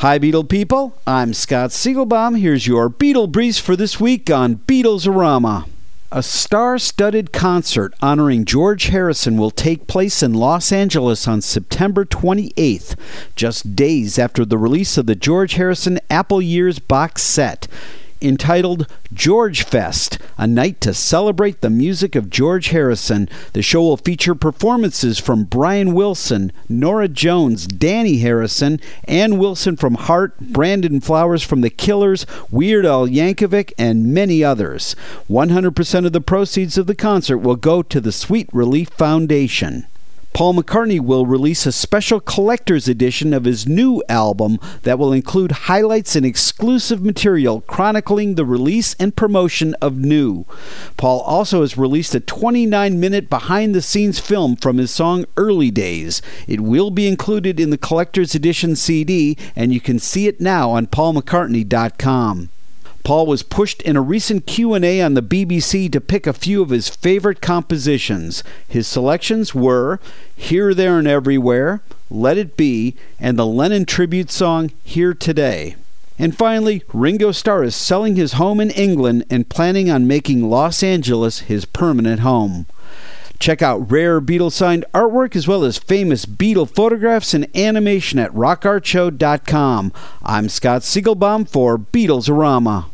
Hi, Beatle people. I'm Scott Siegelbaum. Here's your Beatle Breeze for this week on Beatlesorama. A star studded concert honoring George Harrison will take place in Los Angeles on September 28th, just days after the release of the George Harrison Apple Years box set entitled George Fest, a night to celebrate the music of George Harrison. The show will feature performances from Brian Wilson, Norah Jones, Dhani Harrison, Ann Wilson from Heart, Brandon Flowers from The Killers, Weird Al Yankovic, and many others. 100% of the proceeds of the concert will go to the Sweet Relief Foundation. Paul McCartney will release a special collector's edition of his new album that will include highlights and exclusive material chronicling the release and promotion of New. Paul also has released a 29 minute behind the scenes film from his song Early Days. It will be included in the collector's edition CD, and you can see it now on paulmccartney.com. Paul was pushed in a recent Q&A on the BBC to pick a few of his favorite compositions. His selections were Here, There and Everywhere, Let It Be, and the Lennon tribute song Here Today. And finally, Ringo Starr is selling his home in England and planning on making Los Angeles his permanent home. Check out rare Beatle signed artwork as well as famous Beatle photographs and animation at rockartshow.com. I'm Scott Siegelbaum for Beatlesorama.